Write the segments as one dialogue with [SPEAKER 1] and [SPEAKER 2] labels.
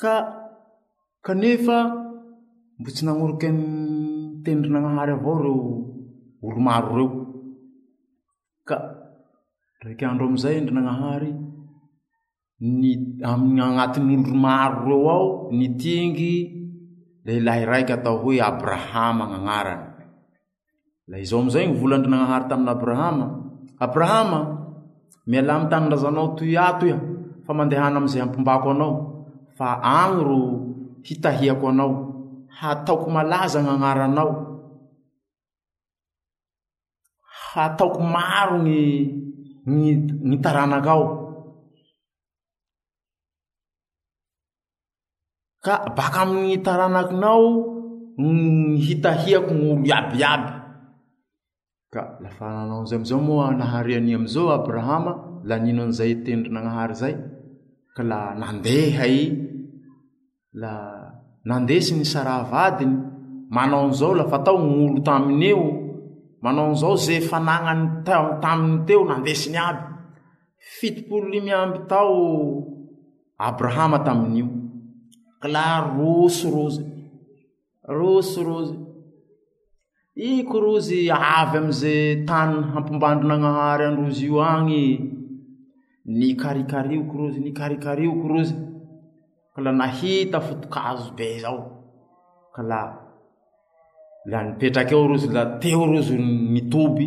[SPEAKER 1] Ka, kanefa mbo tsy nanorika ny tenin-dRagnahary avao ireo olo-maro ireo. Ka, ndraiky andro amin'izay an-dRagnahary amin'ny agnatin'ny olo maro ireo ao nitingy lehilahy raika atao hoe Abrahama ny agnarany. Ilay izao amin'izay ny volan-dRagnahary tamin'Abrahama, Abrahama, mialà amin'ny tanindrazanao toy ato iha, fa mandehana amin'izay hampimbako anao, fa agny ro hitahiako anao, hataoko malaza gny agnaranao, hataoko maro gny gny taranakao. ka baka amy gny taranakinao gny hitahiako gny olo iaby iaby. Ka lafa nanao an'izay amizao moa nahare an'igny amizao Abrahama, la nino an'izay tendrin'Agnahare zay, ka la nandeha i, la nandesiny i Saraha vadiny, manao an'izao lafa tao gn'olo tamin'io, manao an'izao ze fanagnany teo taminy teo nandesiny iaby, fitopolo limy amby tao. Abrahama tamin'io. Kla roso rozy. Roso rozy. Iko rozy avy amin'izay tany hampimbandrin'Agnahary an-drozy io agny. Nikarikarioko rozy, nikarikarioko rozy. Kla nahita fotokazo be zao. Kla la nipetraka eo rozy la teo rozy nitoby.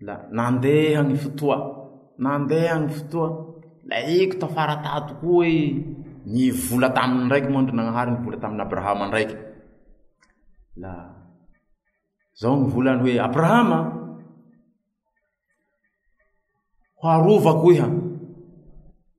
[SPEAKER 1] La nandeha ny fotoa, nandeha ny fotoa, lahiko tafara tato koa hoe nivola taminy ndraiky moa Andrianagnahary nivola tamin'i Abrahama ndraiky, la zao ny volany hoe Abrahama a, ho arovako iha.